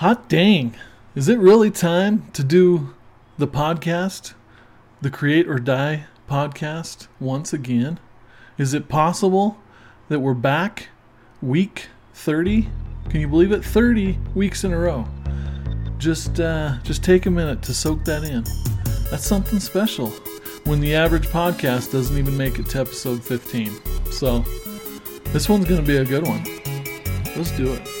Hot dang. Is it really time to do the podcast? The Create or Die podcast once again? Is it possible that we're back week 30? Can you believe it? 30 weeks in a row. Just uh, just take a minute to soak that in. That's something special when the average podcast doesn't even make it to episode 15. So, this one's going to be a good one. Let's do it.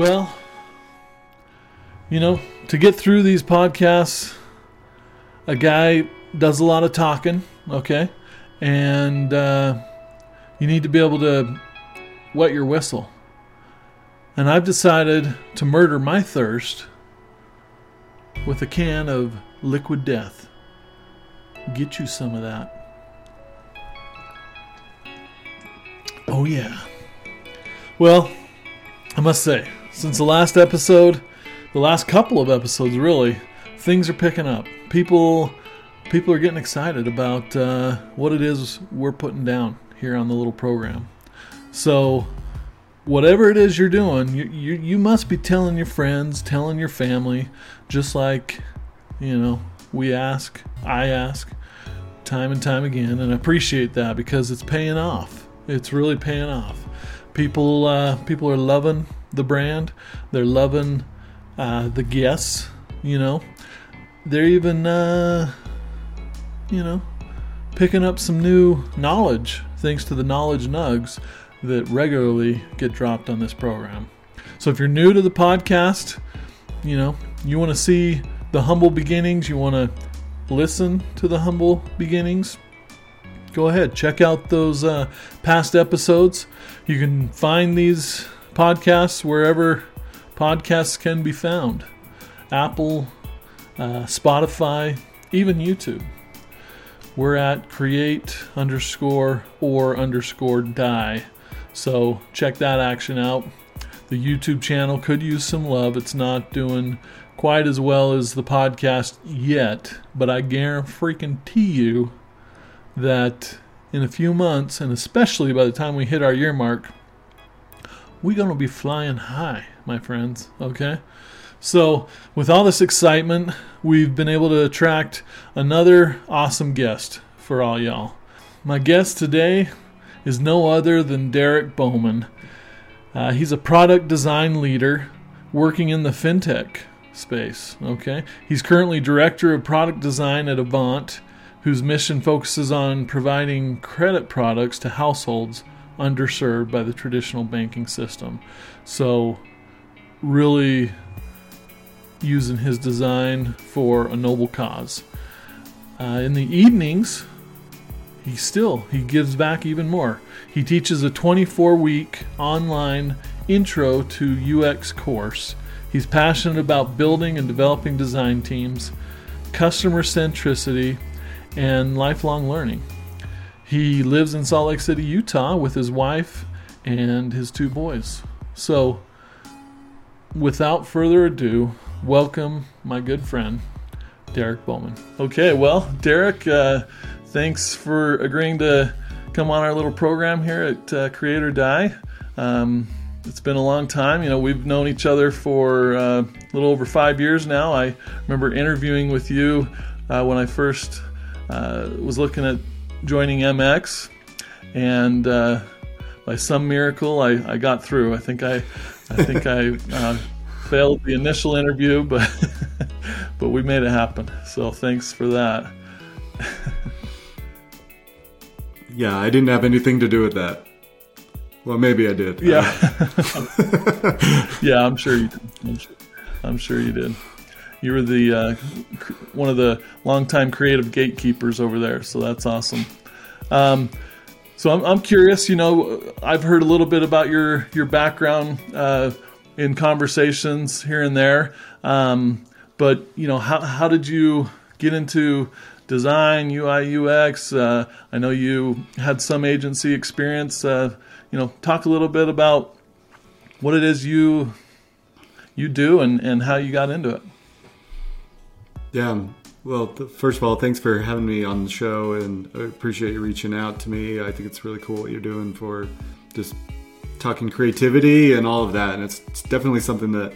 Well, you know, to get through these podcasts, a guy does a lot of talking, okay? And uh, you need to be able to wet your whistle. And I've decided to murder my thirst with a can of liquid death. Get you some of that. Oh, yeah. Well, I must say, since the last episode, the last couple of episodes really, things are picking up. People people are getting excited about uh, what it is we're putting down here on the little program. So, whatever it is you're doing, you, you, you must be telling your friends, telling your family, just like, you know, we ask, I ask, time and time again, and I appreciate that because it's paying off. It's really paying off. People, uh, people are loving the brand. They're loving uh, the guests. You know, they're even, uh, you know, picking up some new knowledge thanks to the knowledge nugs that regularly get dropped on this program. So if you're new to the podcast, you know, you want to see the humble beginnings, you want to listen to the humble beginnings, go ahead, check out those uh, past episodes. You can find these podcasts wherever podcasts can be found Apple, uh, Spotify, even YouTube. We're at create underscore or underscore die. So check that action out. The YouTube channel could use some love. It's not doing quite as well as the podcast yet, but I guarantee you that in a few months, and especially by the time we hit our year mark, we're going to be flying high, my friends. Okay? So, with all this excitement, we've been able to attract another awesome guest for all y'all. My guest today is no other than Derek Boman. Uh, he's a product design leader working in the fintech space. Okay, he's currently director of product design at Avant, whose mission focuses on providing credit products to households underserved by the traditional banking system. So, really using his design for a noble cause. Uh, in the evenings, he still he gives back even more. He teaches a 24-week online intro to UX course. He's passionate about building and developing design teams, customer centricity, and lifelong learning. He lives in Salt Lake City, Utah with his wife and his two boys. So, without further ado, welcome my good friend, Derek Boman. Okay, well, Derek, uh, thanks for agreeing to come on our little program here at uh, Create or Die. Um, it's been a long time. You know, we've known each other for uh, a little over five years now. I remember interviewing with you uh, when I first uh, was looking at joining MX, and uh, by some miracle, I, I got through. I think I, I think I uh, failed the initial interview, but but we made it happen. So thanks for that. yeah, I didn't have anything to do with that. Well, maybe I did. Yeah, yeah, I'm sure you did. I'm sure, I'm sure you did. You were the uh, one of the longtime creative gatekeepers over there, so that's awesome. Um, so I'm, I'm curious. You know, I've heard a little bit about your your background uh, in conversations here and there, um, but you know, how how did you get into design, UI, UX? Uh, I know you had some agency experience. Uh, you know, talk a little bit about what it is you you do and, and how you got into it. Yeah. Well, first of all, thanks for having me on the show, and I appreciate you reaching out to me. I think it's really cool what you're doing for just talking creativity and all of that, and it's, it's definitely something that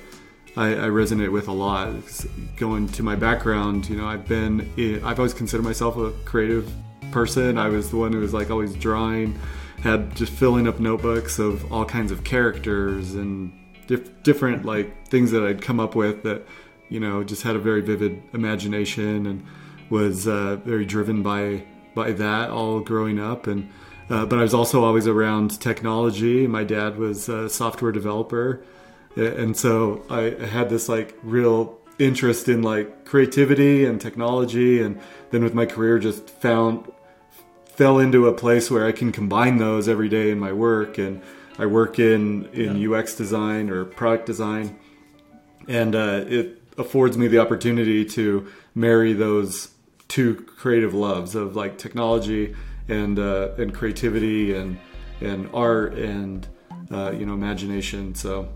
I, I resonate with a lot. 'Cause Going to my background, you know, I've been, i- I've always considered myself a creative person. I was the one who was like always drawing, had just filling up notebooks of all kinds of characters and dif- different like things that I'd come up with that, you know, just had a very vivid imagination and was uh, very driven by by that all growing up. And. Uh, but I was also always around technology. My dad was a software developer, and so I had this like real interest in like creativity and technology. And then with my career just found fell into a place where I can combine those every day in my work. And I work in in UX design or product design. And uh, it affords me the opportunity to marry those two creative loves of like technology and uh, and creativity and and art and uh, you know imagination so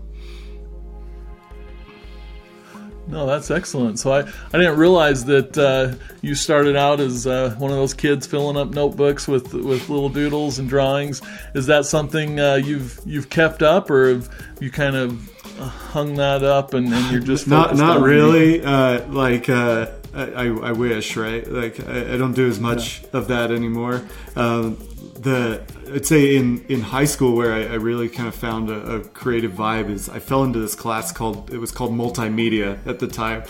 No, that's excellent. So I, I didn't realize that uh, you started out as uh, one of those kids filling up notebooks with with little doodles and drawings. Is that something uh, you've you've kept up, or have you kind of hung that up and, and you're just not not really uh, like uh, I, I wish right? Like I, I don't do as much of that anymore. Um, the I'd say in in high school where I, I really kind of found a, a creative vibe is I fell into this class called it was called multimedia at the time.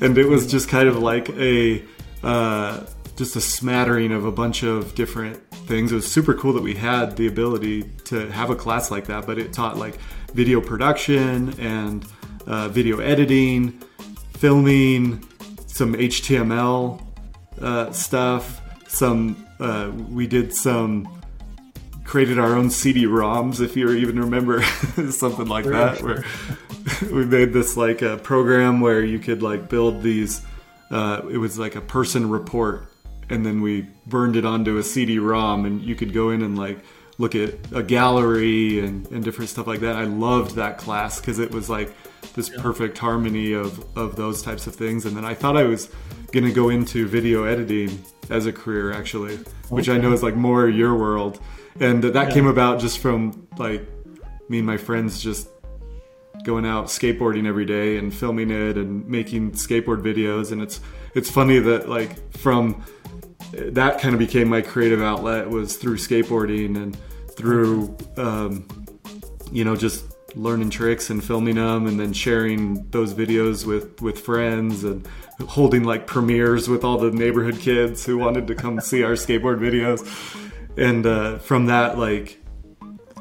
And it was just kind of like a uh, just a smattering of a bunch of different things. It was super cool that we had the ability to have a class like that, but it taught like video production and uh, video editing, filming, some HTML uh, stuff. Some uh, we did some created our own CD-ROMs, if you even remember something like that, where we made this like a program where you could like build these. Uh, it was like a person report, and then we burned it onto a CD-ROM, and you could go in and like look at a gallery and, and different stuff like that. I loved that class because it was like this perfect harmony of of those types of things. And then I thought I was gonna go into video editing as a career, actually, which I know is like more your world. And that came about just from like me and my friends just going out skateboarding every day and filming it and making skateboard videos and it's it's funny that like from that kind of became my creative outlet was through skateboarding and through um, you know just learning tricks and filming them and then sharing those videos with with friends and holding like premieres with all the neighborhood kids who wanted to come see our skateboard videos. And uh, from that like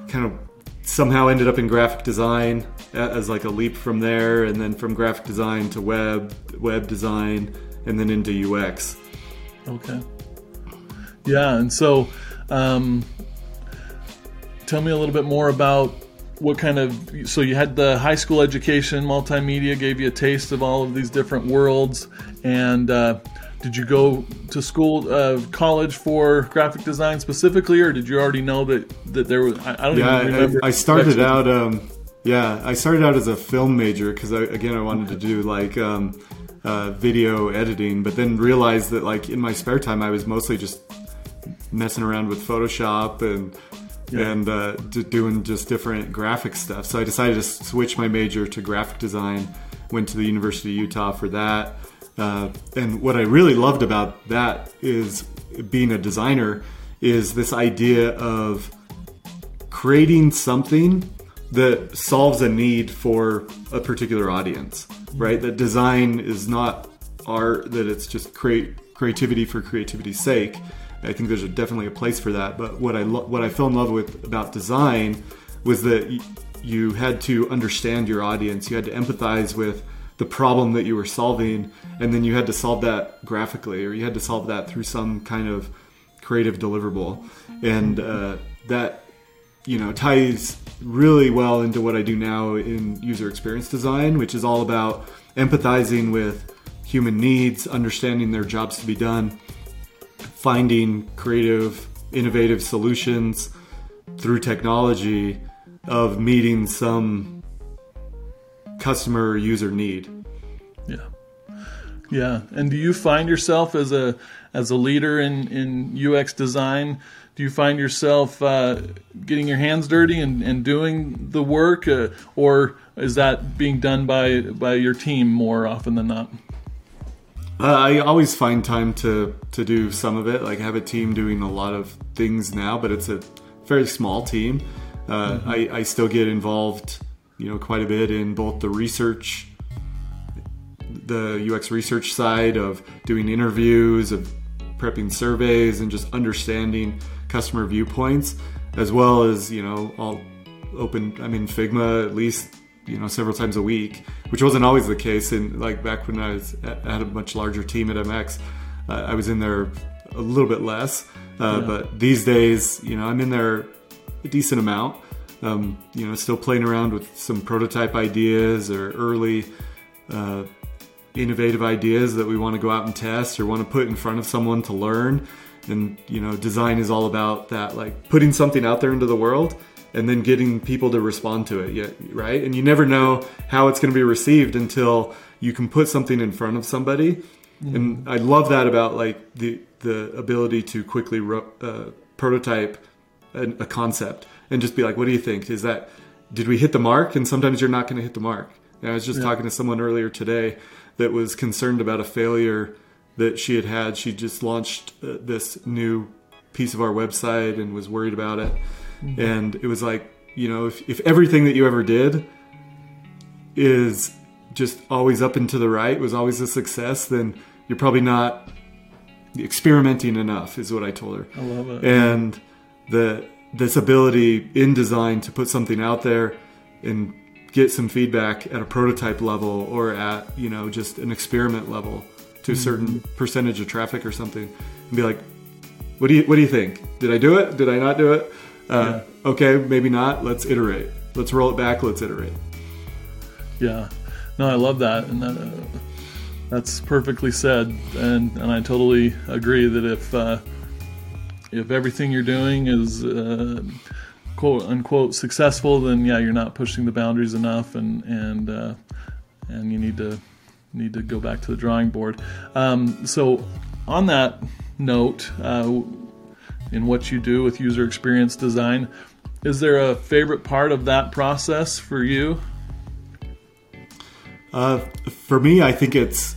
kind of somehow ended up in graphic design as like a leap from there and then from graphic design to web web design and then into ux Okay. Yeah, and so um, tell me a little bit more about what kind of. So you had the high school education, multimedia gave you a taste of all of these different worlds, and uh, did you go to school, uh, college for graphic design specifically, or did you already know that that there was? I, I don't yeah even remember. I, I started out um, yeah i started out as a film major because I, again i wanted to do like um, uh, video editing but then realized that like in my spare time i was mostly just messing around with photoshop and and uh, d- doing just different graphic stuff. So i decided to switch my major to graphic design went to the university of utah for that uh, and what i really loved about that is being a designer is this idea of creating something that solves a need for a particular audience, right? That design is not art, that it's just create creativity for creativity's sake. I think there's a, definitely a place for that. But what I lo- what I fell in love with about design was that y- you had to understand your audience. You had to empathize with the problem that you were solving, and then you had to solve that graphically, or you had to solve that through some kind of creative deliverable, and uh, that you know ties really well into what I do now in user experience design, which is all about empathizing with human needs, understanding their jobs to be done, finding creative, innovative solutions through technology of meeting some customer user need. Yeah. Yeah. And do you find yourself as a as a leader in, in UX design? Do you find yourself uh, getting your hands dirty and, and doing the work, uh, or is that being done by by your team more often than not? Uh, I always find time to to do some of it. Like I have a team doing a lot of things now, but it's a very small team. Uh, mm-hmm. I, I still get involved, you know, quite a bit in both the research, the UX research side of doing interviews, of prepping surveys, and just understanding customer viewpoints, as well as you know, I'll open. I'm in Figma at least you know several times a week, which wasn't always the case. And like back when I was at, had a much larger team at MX, uh, I was in there a little bit less. Uh, yeah. But these days, you know, I'm in there a decent amount. Um, you know, still playing around with some prototype ideas or early uh, innovative ideas that we want to go out and test or want to put in front of someone to learn. And you know, design is all about that, like putting something out there into the world and then getting people to respond to it. Yeah, right. And you never know how it's going to be received until you can put something in front of somebody. Mm-hmm. And I love that about like the the ability to quickly uh, prototype a, a concept and just be like, what do you think? Is that did we hit the mark? And sometimes you're not going to hit the mark. And I was just yeah. talking to someone earlier today that was concerned about a failure that she had had. She just launched uh, this new piece of our website and was worried about it. Mm-hmm. And it was like, you know, if, if everything that you ever did is just always up and to the right, was always a success, then you're probably not experimenting enough, is what I told her. I love it. And the this ability in design to put something out there and get some feedback at a prototype level or at you know just an experiment level to a certain mm-hmm. percentage of traffic or something and be like what do you what do you think? Did i do it? Did i not do it? Uh, yeah. okay maybe not. Let's iterate. Let's roll it back. Let's iterate. Yeah. No i love that. And that, uh, that's perfectly said. And and i totally agree that if uh, if everything you're doing is uh, quote unquote successful, then yeah, you're not pushing the boundaries enough, and and uh, and you need to need to go back to the drawing board. Um, so, on that note, uh, in what you do with user experience design, is there a favorite part of that process for you? Uh, for me, I think it's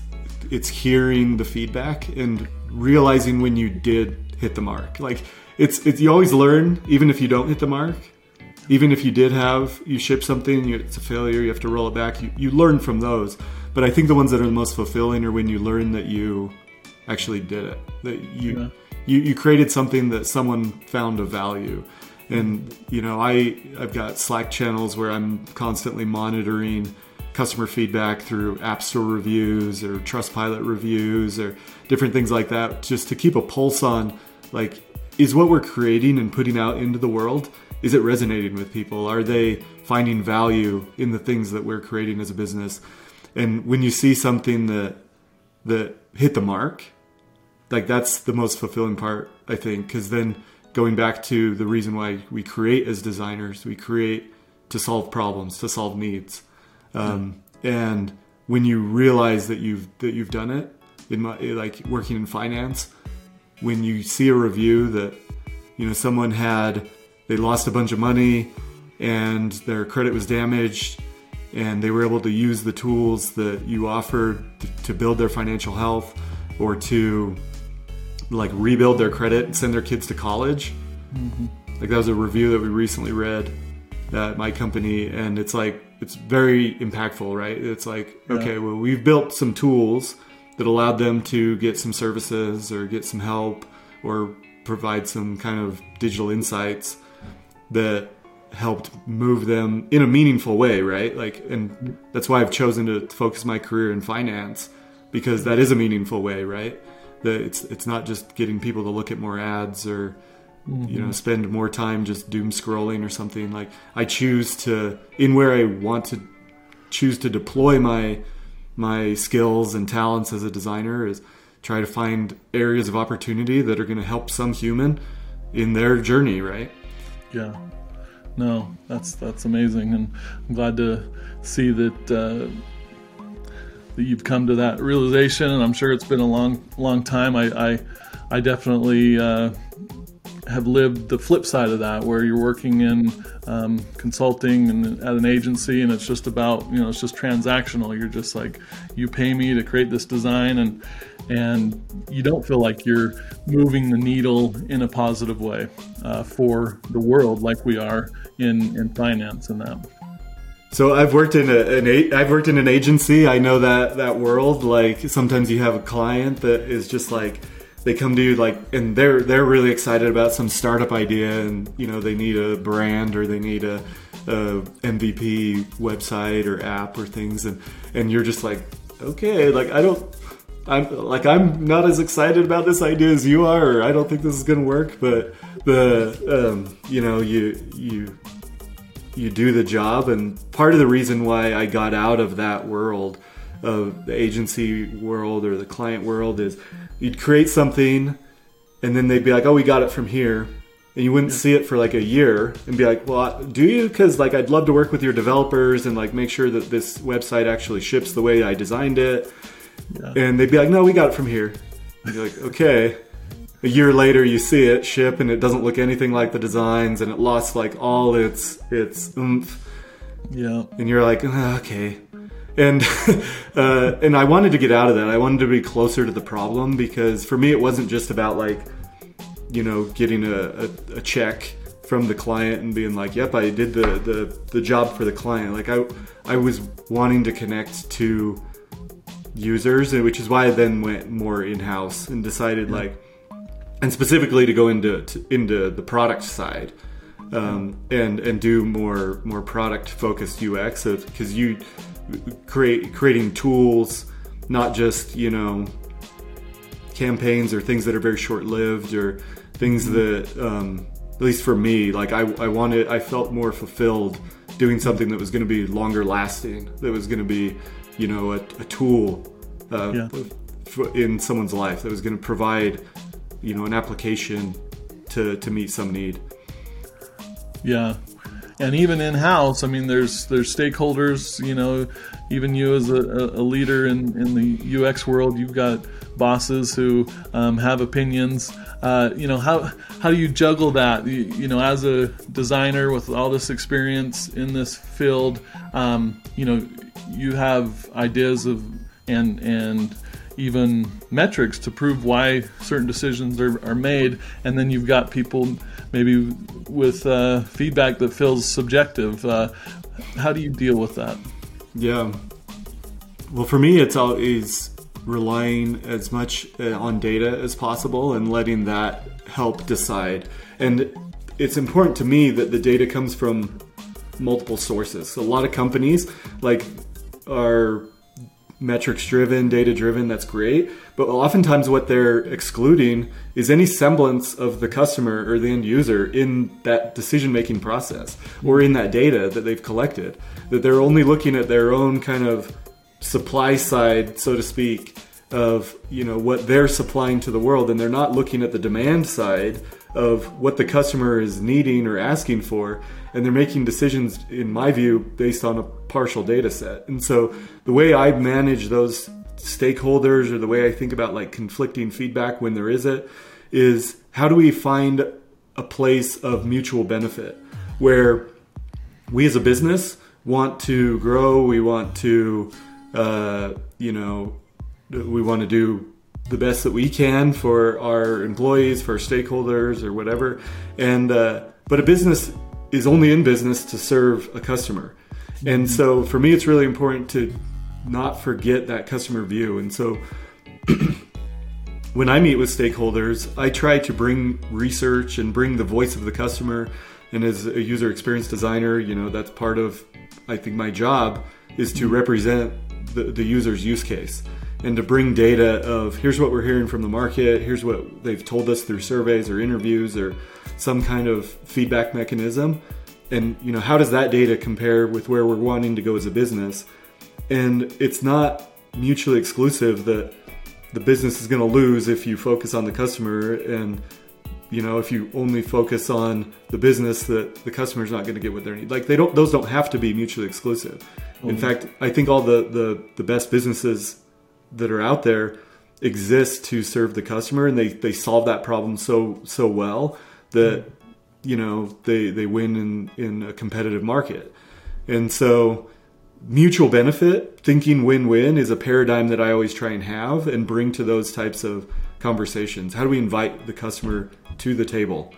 it's hearing the feedback and realizing when you did hit the mark. Like it's, it's you always learn even if you don't hit the mark. Even if you did have you ship something, it's a failure. You have to roll it back. You, you learn from those. But I think the ones that are the most fulfilling are when you learn that you actually did it. That you yeah. you, you created something that someone found of value. And you know, I I've got Slack channels where I'm constantly monitoring customer feedback through App Store reviews or Trustpilot reviews or different things like that, just to keep a pulse on like is what we're creating and putting out into the world is it resonating with people? Are they finding value in the things that we're creating as a business? And when you see something that that hit the mark like that's the most fulfilling part i think because then going back to the reason why we create as designers we create to solve problems to solve needs. Um, and when you realize that you've that you've done it in my, like working in finance when you see a review that you know someone had they lost a bunch of money and their credit was damaged and they were able to use the tools that you offered to build their financial health or to like rebuild their credit and send their kids to college mm-hmm. like that was a review that we recently read at my company and it's like it's very impactful right it's like yeah. okay well we've built some tools that allowed them to get some services or get some help or provide some kind of digital insights that helped move them in a meaningful way, right? Like, and that's why I've chosen to focus my career in finance because that is a meaningful way, right? That it's it's not just getting people to look at more ads or mm-hmm. you know spend more time just doom scrolling or something. Like, I choose to in where I want to choose to deploy my my skills and talents as a designer is try to find areas of opportunity that are going to help some human in their journey, right? Yeah. no, that's that's amazing, and I'm glad to see that uh, that you've come to that realization. And I'm sure it's been a long, long time. I I, I definitely uh, have lived the flip side of that, where you're working in um, consulting and at an agency, and it's just about you know it's just transactional. You're just like you pay me to create this design, and and you don't feel like you're moving the needle in a positive way uh, for the world, like we are in in finance and that. So I've worked in a, an I've worked in an agency. I know that that world. Like sometimes you have a client that is just like they come to you like and they're they're really excited about some startup idea and you know they need a brand or they need a, a MVP website or app or things. And and you're just like okay like I don't I'm like I'm not as excited about this idea as you are or I don't think this is gonna work but the um, you know you you you do the job. And part of the reason why I got out of that world of the agency world or the client world is you'd create something and then they'd be like, "Oh, we got it from here." And you wouldn't see it for like a year and be like, "Well, do you cuz like I'd love to work with your developers and like make sure that this website actually ships the way I designed it." Yeah. And they'd be like, "No, we got it from here." And you're like, "Okay." A year later, you see it ship, and it doesn't look anything like the designs, and it lost like all its its oomph. Yeah. And you're like, oh, okay, and uh, and I wanted to get out of that. I wanted to be closer to the problem because for me it wasn't just about like you know getting a, a, a check from the client and being like, "Yep, I did the, the the job for the client." Like I I was wanting to connect to users, which is why I then went more in house and decided like, and specifically to go into to, into the product side. Um, and and do more more product focused UX because you create creating tools, not just you know campaigns or things that are very short lived or things mm-hmm. that um, at least for me like I, I wanted I felt more fulfilled doing something that was going to be longer lasting that was going to be you know a, a tool uh, yeah. in someone's life that was going to provide you know an application to to meet some need yeah and even in house, I mean, there's there's stakeholders. You know, even you as a, a leader in in the UX world, you've got bosses who um, have opinions. Uh, you know, how how do you juggle that? You, you, know, as a designer with all this experience in this field, um, you know, you have ideas of and and even metrics to prove why certain decisions are, are made and then you've got people maybe with uh, feedback that feels subjective uh, how do you deal with that? Yeah. Well for me it's always relying as much uh, on data as possible and letting that help decide. And it's important to me that the data comes from multiple sources. So a lot of companies like are metrics driven, data driven, that's great. But oftentimes, what they're excluding is any semblance of the customer or the end user in that decision making process or in that data that they've collected. That they're only looking at their own kind of supply side, so to speak, of you know what they're supplying to the world, and they're not looking at the demand side of what the customer is needing or asking for and they're making decisions in my view based on a partial data set and so the way i manage those stakeholders or the way i think about like conflicting feedback when there is it is how do we find a place of mutual benefit where we as a business want to grow we want to uh, you know we want to do the best that we can for our employees, for our stakeholders, or whatever. And uh, but a business is only in business to serve a customer, and mm-hmm. so for me, it's really important to not forget that customer view. And so. when I meet with stakeholders, I try to bring research and bring the voice of the customer. And as a user experience designer, you know, that's part of, I think, my job is to mm-hmm. represent the, the user's use case and to bring data of here's what we're hearing from the market, here's what they've told us through surveys or interviews or some kind of feedback mechanism. And you know, how does that data compare with where we're wanting to go as a business? And it's not mutually exclusive that the business is going to lose if you focus on the customer and you know, if you only focus on the business, that the customer's not going to get what they need. Like they don't; those don't have to be mutually exclusive. In mm-hmm. fact, I think all the, the the best businesses that are out there exist to serve the customer, and they they solve that problem so so well that you know they they win in in a competitive market. And so mutual benefit, thinking win-win is a paradigm that I always try and have and bring to those types of conversations. How do we invite the customer to the table?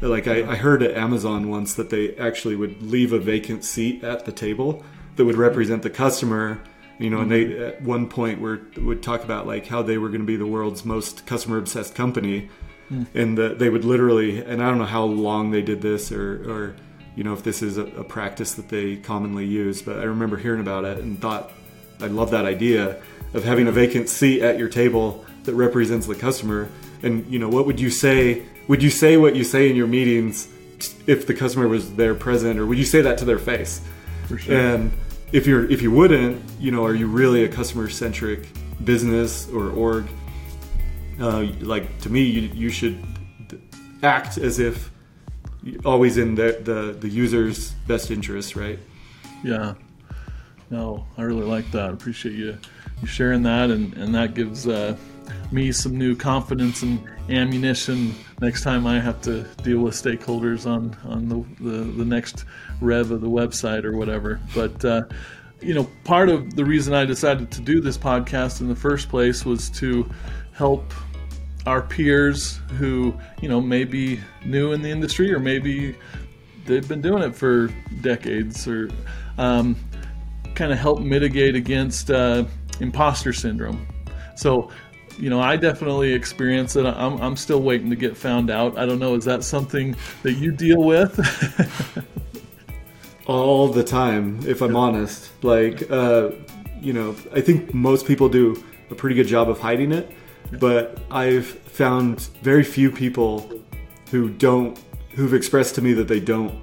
Like I, I heard at Amazon once that they actually would leave a vacant seat at the table that would represent the customer you know and mm-hmm. they at one point were would talk about like how they were going to be the world's most customer obsessed company hmm. and that they would literally and i don't know how long they did this or or you know if this is a, a practice that they commonly use but i remember hearing about it and thought i love that idea of having a vacant seat at your table that represents the customer. And you know what would you say would you say what you say in your meetings if the customer was there present or would you say that to their face? For sure. and if you're if you wouldn't, you know, are you really a customer centric business or org? Uh, like to me, you, you should act as if always in the, the the user's best interest, right? Yeah. No, I really like that. I appreciate you, you sharing that, and, and that gives uh, me some new confidence and ammunition next time I have to deal with stakeholders on on the the, the next rev of the website or whatever. But uh, you know, part of the reason I decided to do this podcast in the first place was to help our peers who you know may be new in the industry or maybe they've been doing it for decades or um, kind of help mitigate against uh, imposter syndrome. So, you know, I definitely experience it. I'm, I'm still waiting to get found out. I don't know, is that something that you deal with? all the time if i'm honest like uh, you know i think most people do a pretty good job of hiding it but i've found very few people who don't who've expressed to me that they don't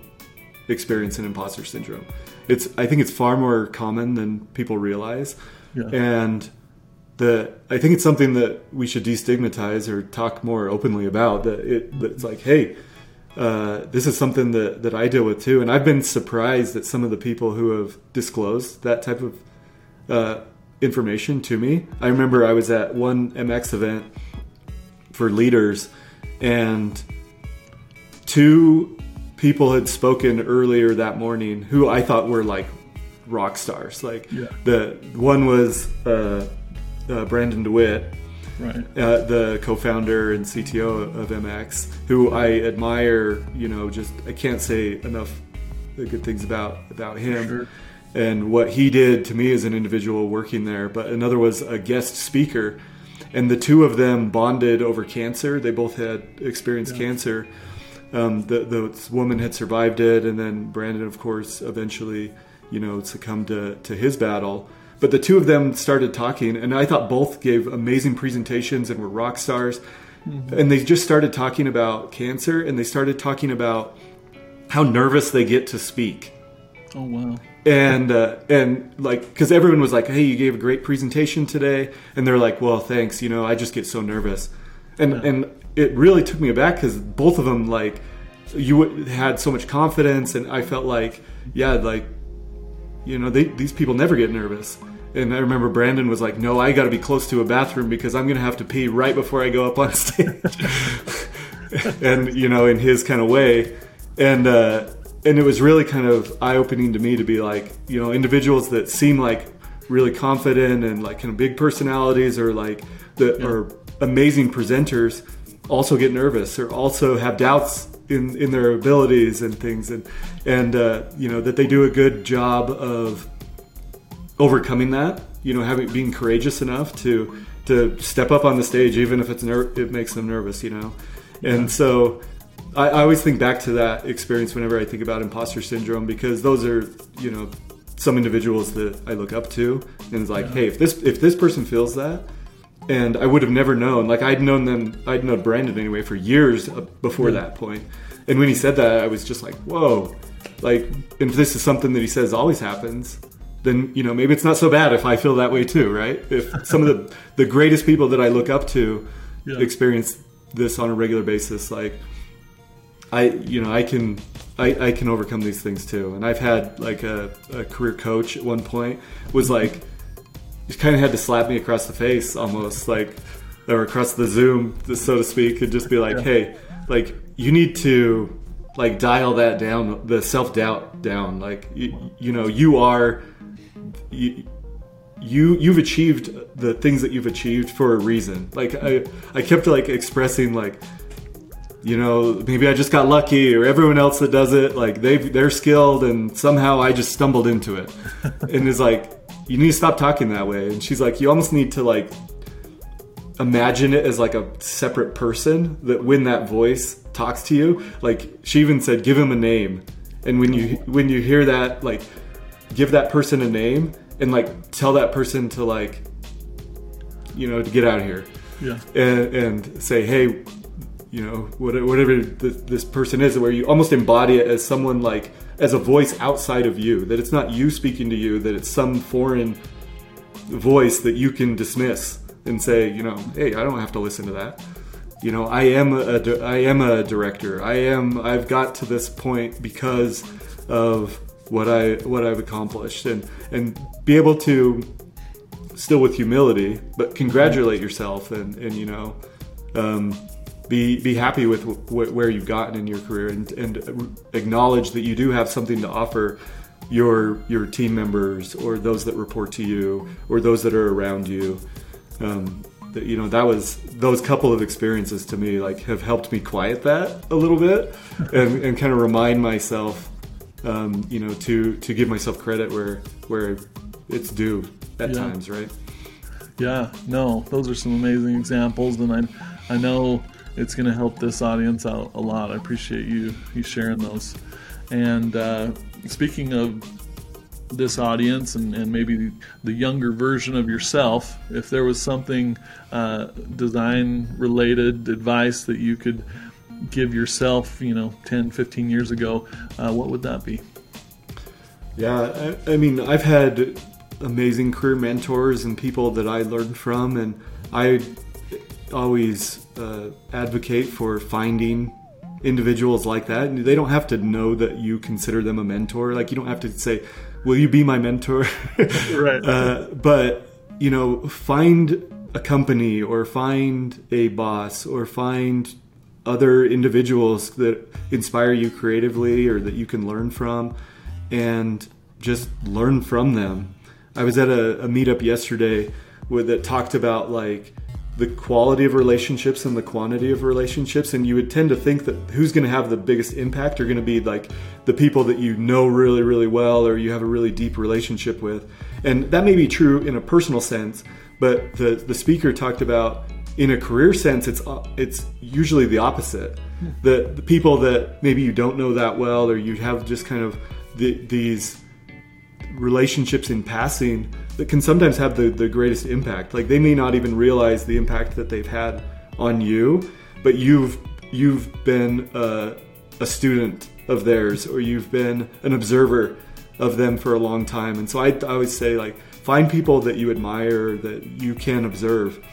experience an imposter syndrome it's i think it's far more common than people realize Yeah. and the i think it's something that we should destigmatize or talk more openly about that it that it's like hey uh, this is something that, that I deal with too. And I've been surprised at some of the people who have disclosed that type of uh, information to me. I remember I was at one MX event for leaders, and two people had spoken earlier that morning who I thought were like rock stars. Like Yeah. the one was uh, uh, Brandon Dewey, right. uh, the co-founder and CTO of MX, who I admire. You know, just I can't say enough good things about about him Sure. and what he did to me as an individual working there. But another was a guest speaker, and the two of them bonded over cancer. They both had experienced cancer. Um, the the woman had survived it, and then Brandon, of course, eventually, you know, succumbed to to his battle. But the two of them started talking, and I thought both gave amazing presentations and were rock stars. And they just started talking about cancer, and they started talking about how nervous they get to speak Oh, wow. and uh, and like because everyone was like, "Hey, you gave a great presentation today," and they're like, "Well, thanks. You know, I just get so nervous," and and it really took me aback because both of them like you had so much confidence, and I felt like, yeah, like you know, they, these people never get nervous. And I remember Brandon was like, "No, I got to be close to a bathroom because I'm going to have to pee right before I go up on stage." and you know, in his kind of way, and uh, and it was really kind of eye opening to me to be like, you know, individuals that seem like really confident and like kind of big personalities or like that are amazing presenters also get nervous or also have doubts in in their abilities and things. And and uh, you know that they do a good job of overcoming that you know having being courageous enough to to step up on the stage even if it's ner- it makes them nervous you know? And so I, I always think back to that experience whenever I think about imposter syndrome because those are you know some individuals that I look up to and it's like hey if this if this person feels that and I would have never known like I'd known them I'd known Brandon anyway for years uh, before that point. And when he said that I was just like whoa. Like and if this is something that he says always happens then you know maybe it's not so bad if I feel that way too right if some of the the greatest people that I look up to Yeah. experience this on a regular basis, like I, you know, I can, I, I can overcome these things too. And I've had like a, a career coach at one point was like, he kind of had to slap me across the face almost like, or across the Zoom, so to speak, and just be like, Yeah. hey, like you need to like dial that down, the self doubt down. Like you, you know, you are, you, you you've achieved the things that you've achieved for a reason. Like I, I kept like expressing like you know, maybe I just got lucky, or everyone else that does it, like they they're skilled, and somehow I just stumbled into it. and is like, you need to stop talking that way. And she's like, you almost need to like imagine it as like a separate person that when that voice talks to you, like she even said, give him a name. And when you when you hear that, like give that person a name and like tell that person to like you know to get out of here Yeah. and, and say, hey, you know, whatever this person is, where you almost embody it as someone like, as a voice outside of you, that it's not you speaking to you, that it's some foreign voice that you can dismiss and say, you know, hey, I don't have to listen to that. You know, I am a, I am a director. I am. I've got to this point because of what I what I've accomplished, and and be able to still with humility, but congratulate yourself and, and you know, um, be be happy with wh- where you've gotten in your career and, and acknowledge that you do have something to offer your your team members or those that report to you or those that are around you. Um, that, you know that was those couple of experiences to me like have helped me quiet that a little bit and, and kind of remind myself um, you know to to give myself credit where where it's due at Yeah. times right Yeah, no, those are some amazing examples, and I, I know it's going to help this audience out a lot. I appreciate you you sharing those. And uh, speaking of this audience and, and maybe the younger version of yourself, if there was something uh, design related advice that you could give yourself, you know, 10, 15 years ago, uh, what would that be? Yeah, I, I mean, I've had amazing career mentors and people that I learned from, and I always uh, advocate for finding individuals like that. And they don't have to know that you consider them a mentor. Like, you don't have to say, Will you be my mentor? Right. Uh, but, you know, find a company or find a boss or find other individuals that inspire you creatively or that you can learn from and just learn from them. I was at a, a meetup yesterday with, that talked about like the quality of relationships and the quantity of relationships and you would tend to think that who's going to have the biggest impact are going to be like the people that you know really really well or you have a really deep relationship with and that may be true in a personal sense but the the speaker talked about in a career sense it's uh, it's usually the opposite the, the people that maybe you don't know that well or you have just kind of the, these relationships in passing that can sometimes have the, the greatest impact. Like they may not even realize the impact that they've had on you, but you've you've been a, a student of theirs or you've been an observer of them for a long time. And so I, I always say like find people that you admire that you can observe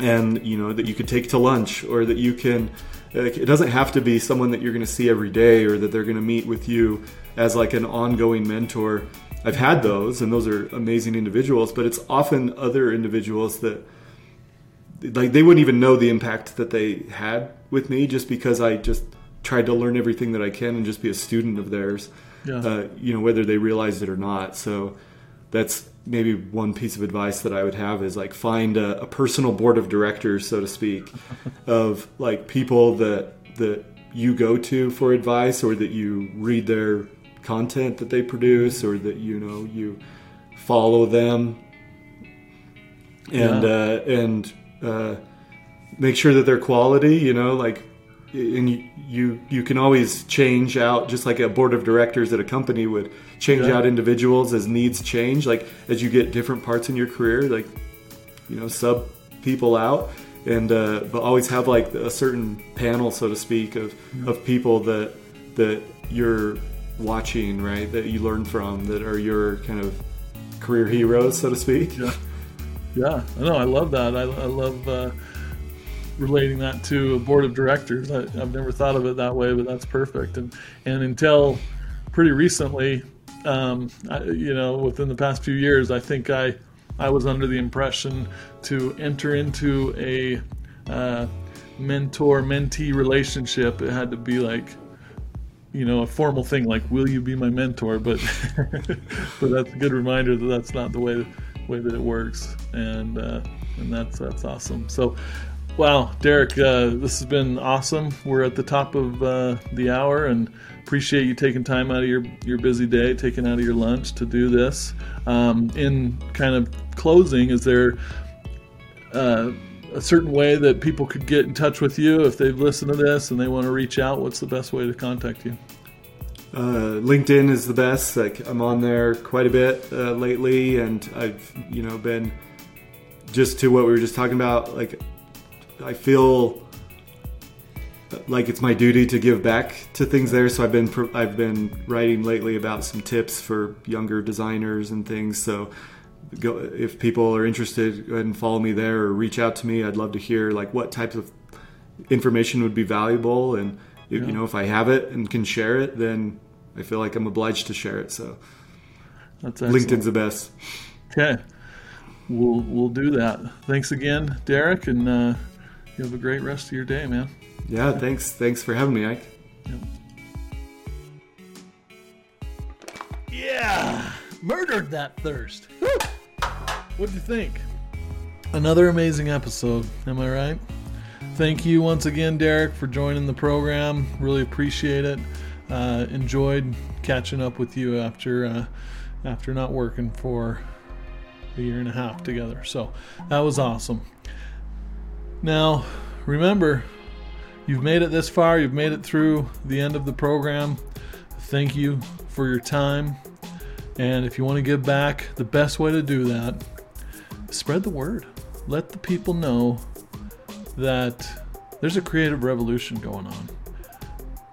and you know that you could take to lunch or that you can it doesn't have to be someone that you're going to see every day or that they're going to meet with you as like an ongoing mentor i've had those and those are amazing individuals but it's often other individuals that like they wouldn't even know the impact that they had with me just because i just tried to learn everything that i can and just be a student of theirs Yeah. uh, you know whether they realized it or not so that's maybe one piece of advice that I would have is like find a, a personal board of directors, so to speak, of like people that that you go to for advice or that you read their content that they produce or that you know you follow them and Yeah. uh, and uh, make sure that they're quality. You know, like and you, you you can always change out just like a board of directors at a company would change Yeah. out individuals as needs change like as you get different parts in your career like you know sub people out and uh, but always have like a certain panel so to speak of of people that that you're watching right that you learn from that are your kind of career heroes so to speak Yeah. Yeah, I know. I love that. I, I love uh, relating that to a board of directors. I, have never thought of it that way, but that's perfect. And and until pretty recently, um, I, you know, within the past few years, I think I I was under the impression to enter into a uh, mentor mentee relationship. It had to be like you know a formal thing like will you be my mentor but but that's a good reminder that that's not the way way that it works and uh, and that's that's awesome so wow derek uh, this has been awesome we're at the top of uh, the hour and appreciate you taking time out of your your busy day taking out of your lunch to do this um, in kind of closing is there uh, a certain way that people could get in touch with you if they've listened to this and they want to reach out? What's the best way to contact you? Uh, LinkedIn is the best. Like I'm on there quite a bit uh, lately, and I've you know been just to what we were just talking about. Like I feel like it's my duty to give back to things there. So I've been I've been writing lately about some tips for younger designers and things. So go if people are interested, go ahead and follow me there or reach out to me. I'd love to hear like what types of information would be valuable, and if, yeah. you know if I have it and can share it, then I feel like I'm obliged to share it. So That's LinkedIn's the best. Okay, we'll we'll do that. Thanks again, Derek, and uh, you have a great rest of your day, man. Yeah, thanks. Thanks for having me, Ike. Yep. Yeah, murdered that thirst. What'd you think? Another amazing episode, am I right? Thank you once again, Derek, for joining the program. Really appreciate it. Uh, enjoyed catching up with you after uh, after not working for a year and a half together. So that was awesome. Now, remember, you've made it this far. You've made it through the end of the program. Thank you for your time. And if you want to give back, the best way to do that spread the word. Let the people know that there's a creative revolution going on.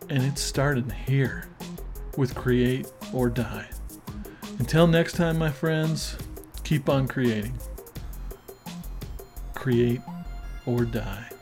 And it started here with Create or Die. Until next time, my friends, keep on creating. Create or die.